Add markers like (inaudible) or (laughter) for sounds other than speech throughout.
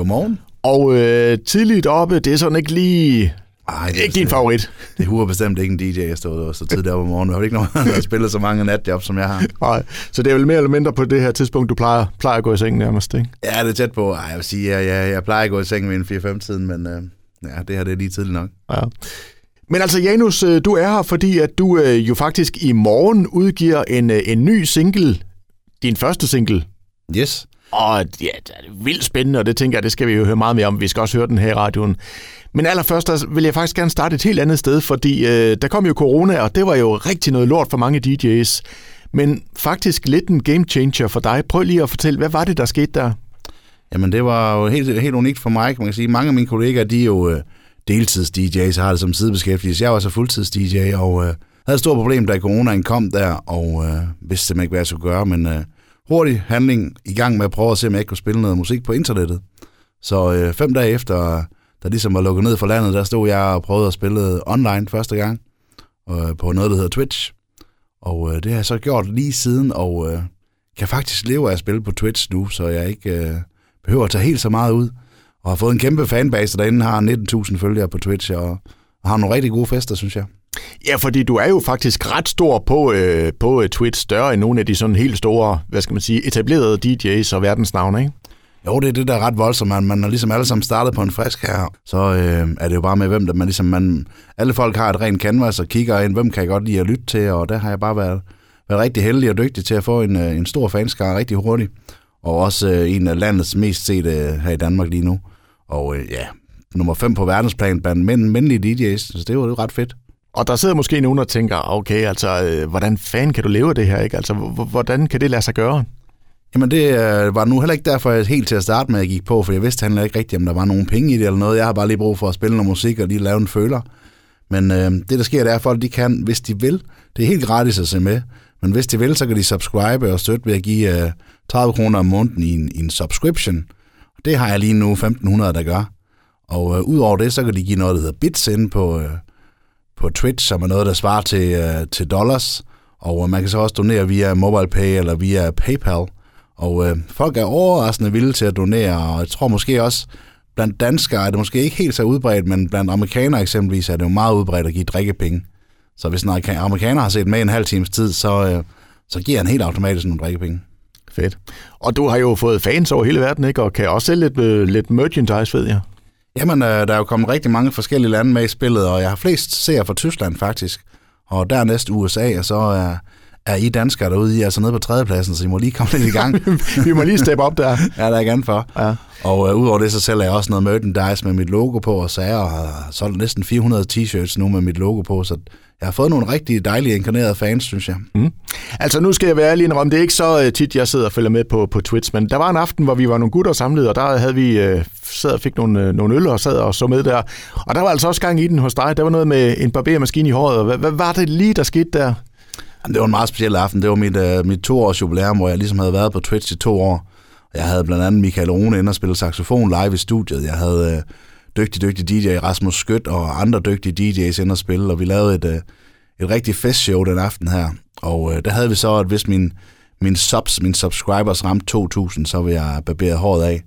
godmorgen. Og øh, tidligt oppe, det er sådan ikke lige... Ej, det er ikke din favorit. Det er bestemt ikke en DJ, jeg stod så tidligt op om morgenen. Jeg har ikke nogen, der (laughs) har spillet så mange natjob, som jeg har. Nej, så det er vel mere eller mindre på det her tidspunkt, du plejer, plejer at gå i seng nærmest, ikke? Ja, det er tæt på. Ej, jeg vil sige, jeg, jeg, jeg plejer at gå i seng ved en 4-5-tiden, men øh, ja, det her det er lige tidligt nok. Ja. Men altså, Janus, øh, du er her, fordi at du øh, jo faktisk i morgen udgiver en, øh, en ny single. Din første single. Yes. Og ja, det er vildt spændende, og det tænker jeg, det skal vi jo høre meget mere om. Vi skal også høre den her i radioen. Men allerførst der vil jeg faktisk gerne starte et helt andet sted, fordi øh, der kom jo corona, og det var jo rigtig noget lort for mange DJ's. Men faktisk lidt en game changer for dig. Prøv lige at fortælle, hvad var det, der skete der? Jamen, det var jo helt, helt unikt for mig, kan man kan sige. Mange af mine kollegaer, de er jo øh, deltids-DJ's, har det som sidebeskæftigelse. Jeg var så fuldtids-DJ, og øh, havde et stort problem, da coronaen kom der, og øh, vidste simpelthen ikke, hvad jeg skulle gøre, men øh, hurtig handling i gang med at prøve at se, om jeg ikke kunne spille noget musik på internettet. Så øh, fem dage efter, der ligesom var lukket ned for landet, der stod jeg og prøvede at spille online første gang øh, på noget, der hedder Twitch. Og øh, det har jeg så gjort lige siden, og øh, kan faktisk leve af at spille på Twitch nu, så jeg ikke øh, behøver at tage helt så meget ud. Og har fået en kæmpe fanbase derinde, har 19.000 følgere på Twitch, og, og har nogle rigtig gode fester, synes jeg. Ja, fordi du er jo faktisk ret stor på, øh, på øh, Twitch, større end nogle af de sådan helt store, hvad skal man sige, etablerede DJ's og verdensnavne, ikke? Jo, det er det, der er ret voldsomt. Man, man er ligesom alle sammen startet på en frisk her. Så øh, er det jo bare med, hvem der man ligesom... Man, alle folk har et rent canvas og kigger ind, hvem kan jeg godt lide at lytte til, og der har jeg bare været, været rigtig heldig og dygtig til at få en, øh, en stor fanskare rigtig hurtigt. Og også øh, en af landets mest sete øh, her i Danmark lige nu. Og øh, ja, nummer 5 på verdensplan blandt mænd, mændelige DJ's, så det var jo ret fedt. Og der sidder måske nogen, og tænker, ah, okay, altså, øh, hvordan fanden kan du leve af det her, ikke? Altså, hvordan kan det lade sig gøre? Jamen det øh, var nu heller ikke derfor, jeg helt til at starte med, at jeg gik på, for jeg vidste heller ikke rigtigt, om der var nogen penge i det eller noget. Jeg har bare lige brug for at spille noget musik og lige lave en føler. Men øh, det, der sker, det er, at folk de kan, hvis de vil. Det er helt gratis at se med. Men hvis de vil, så kan de subscribe og støtte ved at give øh, 30 kroner om måneden i en, i en subscription. Det har jeg lige nu 1.500, der gør. Og øh, udover det, så kan de give noget, der hedder bits ind på, øh, på Twitch, som er noget, der svarer til, øh, til dollars. Og øh, man kan så også donere via MobilePay eller via PayPal. Og øh, folk er overraskende villige til at donere, og jeg tror måske også, blandt danskere er det måske ikke helt så udbredt, men blandt amerikanere eksempelvis er det jo meget udbredt at give drikkepenge. Så hvis en amerikaner har set med en halv times tid, så, øh, så giver han helt automatisk nogle drikkepenge. Fedt. Og du har jo fået fans over hele verden, ikke? Og kan også sælge lidt, øh, lidt merchandise, ved jeg. Jamen, øh, der er jo kommet rigtig mange forskellige lande med i spillet, og jeg har flest seere fra Tyskland faktisk, og dernæst USA, og så er, er I danskere derude, I er altså nede på tredjepladsen, så I må lige komme lidt i gang. (laughs) Vi må lige steppe op der. ja, der er gerne for. Ja. Og øh, udover det, så sælger jeg også noget merchandise med mit logo på, og sager, og har solgt næsten 400 t-shirts nu med mit logo på, så jeg har fået nogle rigtig dejlige inkarnerede fans, synes jeg. Mm. Altså nu skal jeg være ærlig om, det er ikke så øh, tit, jeg sidder og følger med på, på Twitch, men der var en aften, hvor vi var nogle gutter samlet, og der havde vi øh, sad og fik nogle, øh, nogle øl og sad og så med der. Og der var altså også gang i den hos dig. Der var noget med en barbermaskine i håret. Hvad, hvad var det lige, der skete der? Det var en meget speciel aften. Det var mit, øh, mit toårs jubilæum, hvor jeg ligesom havde været på Twitch i to år. Jeg havde blandt andet Michael Rune ind og spille saxofon live i studiet. Jeg havde øh, dygtig, dygtig DJ Rasmus Skødt og andre dygtige DJ's ind og spille, og vi lavede et, øh, et rigtig festshow den aften her. Og øh, der havde vi så, at hvis min, min subs, min subscribers ramte 2.000, så ville jeg barbere håret af.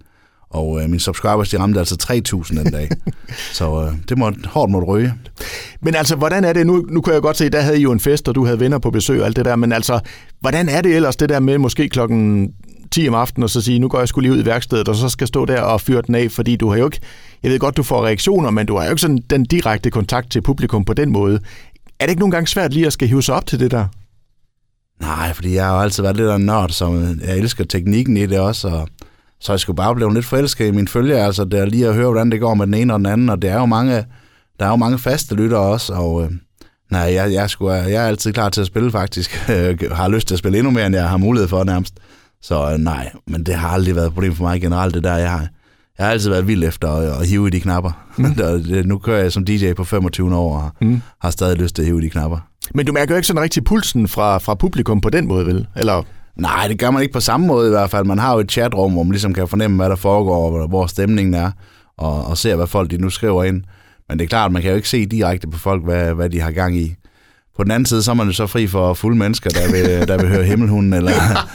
Og øh, mine subscribers, de ramte altså 3.000 den dag. (laughs) så øh, det må hårdt måtte ryge. Men altså, hvordan er det? Nu, nu kunne jeg godt se, der havde I jo en fest, og du havde venner på besøg og alt det der. Men altså, hvordan er det ellers, det der med måske klokken 10 om aftenen, og så sige, nu går jeg skulle lige ud i værkstedet, og så skal stå der og fyre den af, fordi du har jo ikke, jeg ved godt, du får reaktioner, men du har jo ikke sådan den direkte kontakt til publikum på den måde. Er det ikke nogle gange svært lige at skal hive sig op til det der? Nej, fordi jeg har jo altid været lidt af en nørd, så jeg elsker teknikken i det også, og så jeg skulle bare blive lidt forelsket i min følge, altså det er lige at høre, hvordan det går med den ene og den anden, og det er jo mange, der er jo mange faste lyttere også, og øh, nej, jeg, jeg, skulle, øh, jeg er altid klar til at spille faktisk, (laughs) har lyst til at spille endnu mere, end jeg har mulighed for nærmest. Så øh, nej, men det har aldrig været et problem for mig generelt, det der, jeg har, jeg har altid været vild efter at, at hive i de knapper. Mm. (laughs) nu kører jeg som DJ på 25 år og mm. har stadig lyst til at hive i de knapper. Men du mærker jo ikke sådan rigtig pulsen fra, fra publikum på den måde, vel? Eller Nej, det gør man ikke på samme måde i hvert fald. Man har jo et chatrum, hvor man ligesom kan fornemme, hvad der foregår, og hvor stemningen er, og, og ser, hvad folk de nu skriver ind. Men det er klart, man kan jo ikke se direkte på folk, hvad, hvad de har gang i. På den anden side, så er man jo så fri for fulde mennesker, der vil, der vil høre himmelhunden eller,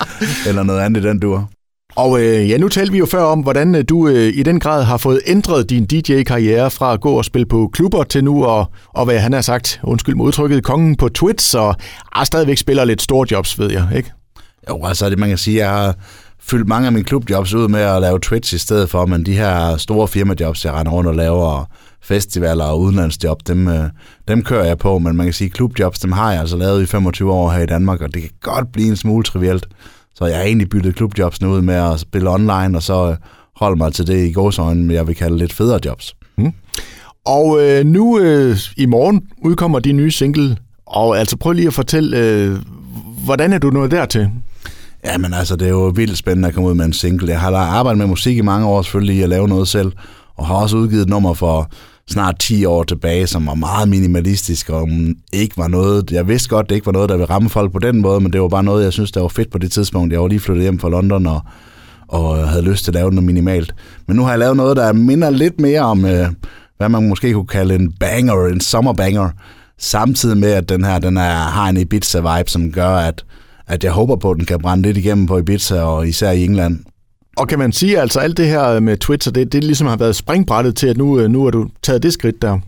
(laughs) eller noget andet i den dur. Og øh, ja, nu talte vi jo før om, hvordan øh, du øh, i den grad har fået ændret din DJ-karriere fra at gå og spille på klubber til nu og, og hvad han har sagt, undskyld mig udtrykket, kongen på Twitch, og ah, stadigvæk spiller lidt store jobs, ved jeg, ikke? Jo, altså det man kan sige, jeg har fyldt mange af mine klubjobs ud med at lave Twitch i stedet for, men de her store firmajobs, jeg render rundt og laver, festivaler og udenlandsjob, dem, øh, dem kører jeg på, men man kan sige, klubjobs, dem har jeg altså lavet i 25 år her i Danmark, og det kan godt blive en smule trivielt. Så jeg har egentlig byttet klubjobs ud med at spille online, og så øh, holde mig til det i gåsøjne, jeg vil kalde lidt federe jobs. Mm. Og øh, nu øh, i morgen udkommer din nye single, og altså prøv lige at fortælle, øh, hvordan er du nået dertil? Ja, men altså, det er jo vildt spændende at komme ud med en single. Jeg har arbejdet med musik i mange år selvfølgelig at lave noget selv, og har også udgivet et nummer for snart 10 år tilbage, som var meget minimalistisk, og mm, ikke var noget, jeg vidste godt, det ikke var noget, der ville ramme folk på den måde, men det var bare noget, jeg synes, der var fedt på det tidspunkt. Jeg var lige flyttet hjem fra London, og, og havde lyst til at lave noget minimalt. Men nu har jeg lavet noget, der minder lidt mere om, øh, hvad man måske kunne kalde en banger, en sommerbanger, samtidig med, at den her den er, har en Ibiza-vibe, som gør, at, at jeg håber på, at den kan brænde lidt igennem på Ibiza, og især i England. Og kan man sige, altså alt det her med Twitter, det, det ligesom har været springbrættet til, at nu, øh, nu er du taget det skridt der?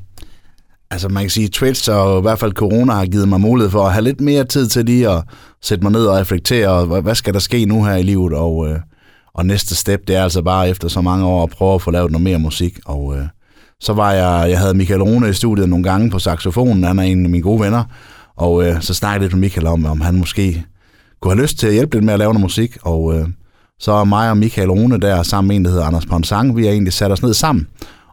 Altså man kan sige, at Twitch og i hvert fald corona har givet mig mulighed for at have lidt mere tid til lige at sætte mig ned og reflektere, og hvad skal der ske nu her i livet, og, øh, og næste step, det er altså bare efter så mange år at prøve at få lavet noget mere musik, og øh, så var jeg, jeg havde Michael Rune i studiet nogle gange på saxofonen, han er en af mine gode venner, og øh, så snakkede jeg lidt med Michael om, om han måske kunne have lyst til at hjælpe lidt med at lave noget musik, og øh, så er mig og Michael Rune der sammen med en, der hedder Anders Ponsang, vi har egentlig sat os ned sammen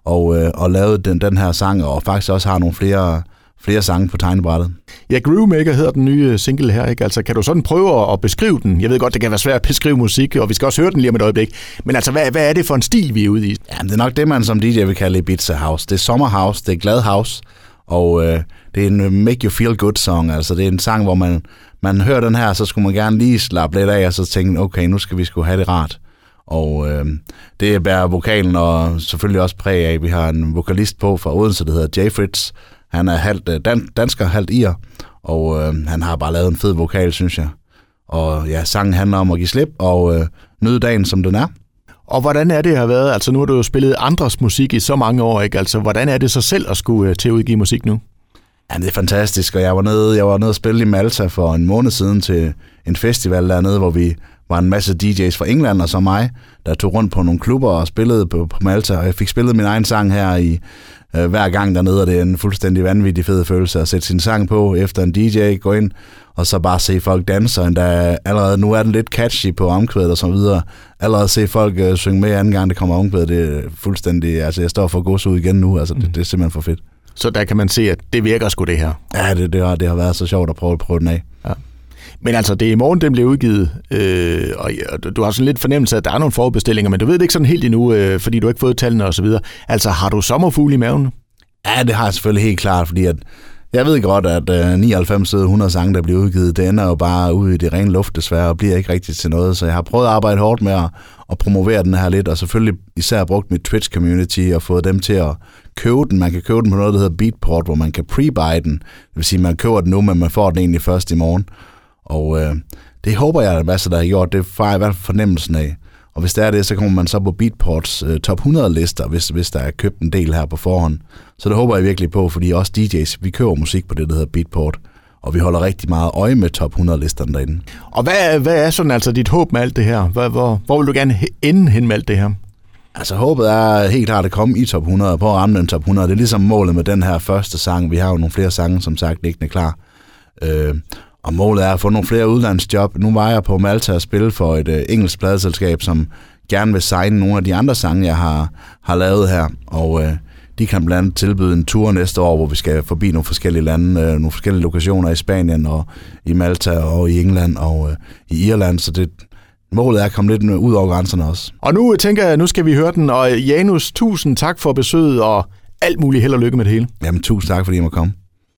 og, øh, og lavet den, den her sang, og faktisk også har nogle flere, flere sange på tegnebrættet. Ja, Groovemaker hedder den nye single her, ikke? Altså, kan du sådan prøve at beskrive den? Jeg ved godt, det kan være svært at beskrive musik, og vi skal også høre den lige om et øjeblik. Men altså, hvad, hvad er det for en stil, vi er ude i? Ja, det er nok det, man som DJ vil kalde Ibiza House. Det er Summer House, det er glad house, og øh, det er en øh, make you feel good song. Altså, det er en sang, hvor man man hører den her, så skulle man gerne lige slappe lidt af, og så tænke, okay, nu skal vi sgu have det rart. Og øh, det bærer vokalen og selvfølgelig også præg af. Vi har en vokalist på fra Odense, der hedder Jay Fritz. Han er halvt øh, dan- dansker, halvt ir, og øh, han har bare lavet en fed vokal, synes jeg. Og ja, sangen handler om at give slip og øh, nyde dagen, som den er. Og hvordan er det har været? Altså nu har du jo spillet andres musik i så mange år, ikke? Altså hvordan er det så selv at skulle øh, til at udgive musik nu? Ja, det er fantastisk, og jeg var nede, jeg var nede og spille i Malta for en måned siden til en festival dernede, hvor vi var en masse DJ's fra England og så mig, der tog rundt på nogle klubber og spillede på, på Malta, og jeg fik spillet min egen sang her i øh, hver gang dernede, og det er en fuldstændig vanvittig fed følelse at sætte sin sang på efter en DJ, gå ind og så bare se folk danse, og endda allerede nu er den lidt catchy på omkvædet og så videre. Allerede se folk øh, synge med anden gang, det kommer omkvædet, det er fuldstændig, altså jeg står for at gå ud igen nu, altså det, det er simpelthen for fedt. Så der kan man se, at det virker sgu det her. Ja, det, det, har, det har været så sjovt at prøve, at prøve den af. Ja. Men altså, det er i morgen, den bliver udgivet, øh, og du har sådan lidt fornemmelse af, at der er nogle forbestillinger, men du ved det ikke sådan helt endnu, øh, fordi du har ikke fået tallene og så videre. Altså, har du sommerfugle i maven? Ja, det har jeg selvfølgelig helt klart, fordi at jeg ved godt, at øh, 99 100 sange, der bliver udgivet, det ender jo bare ude i det rene luft desværre, og bliver ikke rigtigt til noget. Så jeg har prøvet at arbejde hårdt med at, at promovere den her lidt, og selvfølgelig især brugt mit Twitch-community og fået dem til at købe den. Man kan købe den på noget, der hedder Beatport, hvor man kan pre-buy den. Det vil sige, at man køber den nu, men man får den egentlig først i morgen. Og øh, det håber jeg, at masser, der har gjort. Det får jeg i hvert fald fornemmelsen af. Og hvis det er det, så kommer man så på Beatports øh, top 100 lister, hvis, hvis der er købt en del her på forhånd. Så det håber jeg virkelig på, fordi også DJ's, vi køber musik på det, der hedder Beatport. Og vi holder rigtig meget øje med top 100 listerne derinde. Og hvad, hvad er sådan altså dit håb med alt det her? Hvor, hvor, hvor vil du gerne ende hen med alt det her? Altså håbet er helt klart at komme i top 100 på at ramme den top 100. Det er ligesom målet med den her første sang. Vi har jo nogle flere sange, som sagt, liggende klar. Øh, og målet er at få nogle flere udlandsjob. Nu var jeg på Malta og spille for et øh, engelsk pladeselskab, som gerne vil signe nogle af de andre sange, jeg har, har lavet her. Og øh, de kan blandt andet tilbyde en tur næste år, hvor vi skal forbi nogle forskellige lande, øh, nogle forskellige lokationer i Spanien og i Malta og i England og øh, i Irland. Så det, målet er at komme lidt ud over grænserne også. Og nu tænker jeg, nu skal vi høre den. Og Janus, tusind tak for besøget og alt muligt held og lykke med det hele. Jamen, tusind tak, fordi I må komme.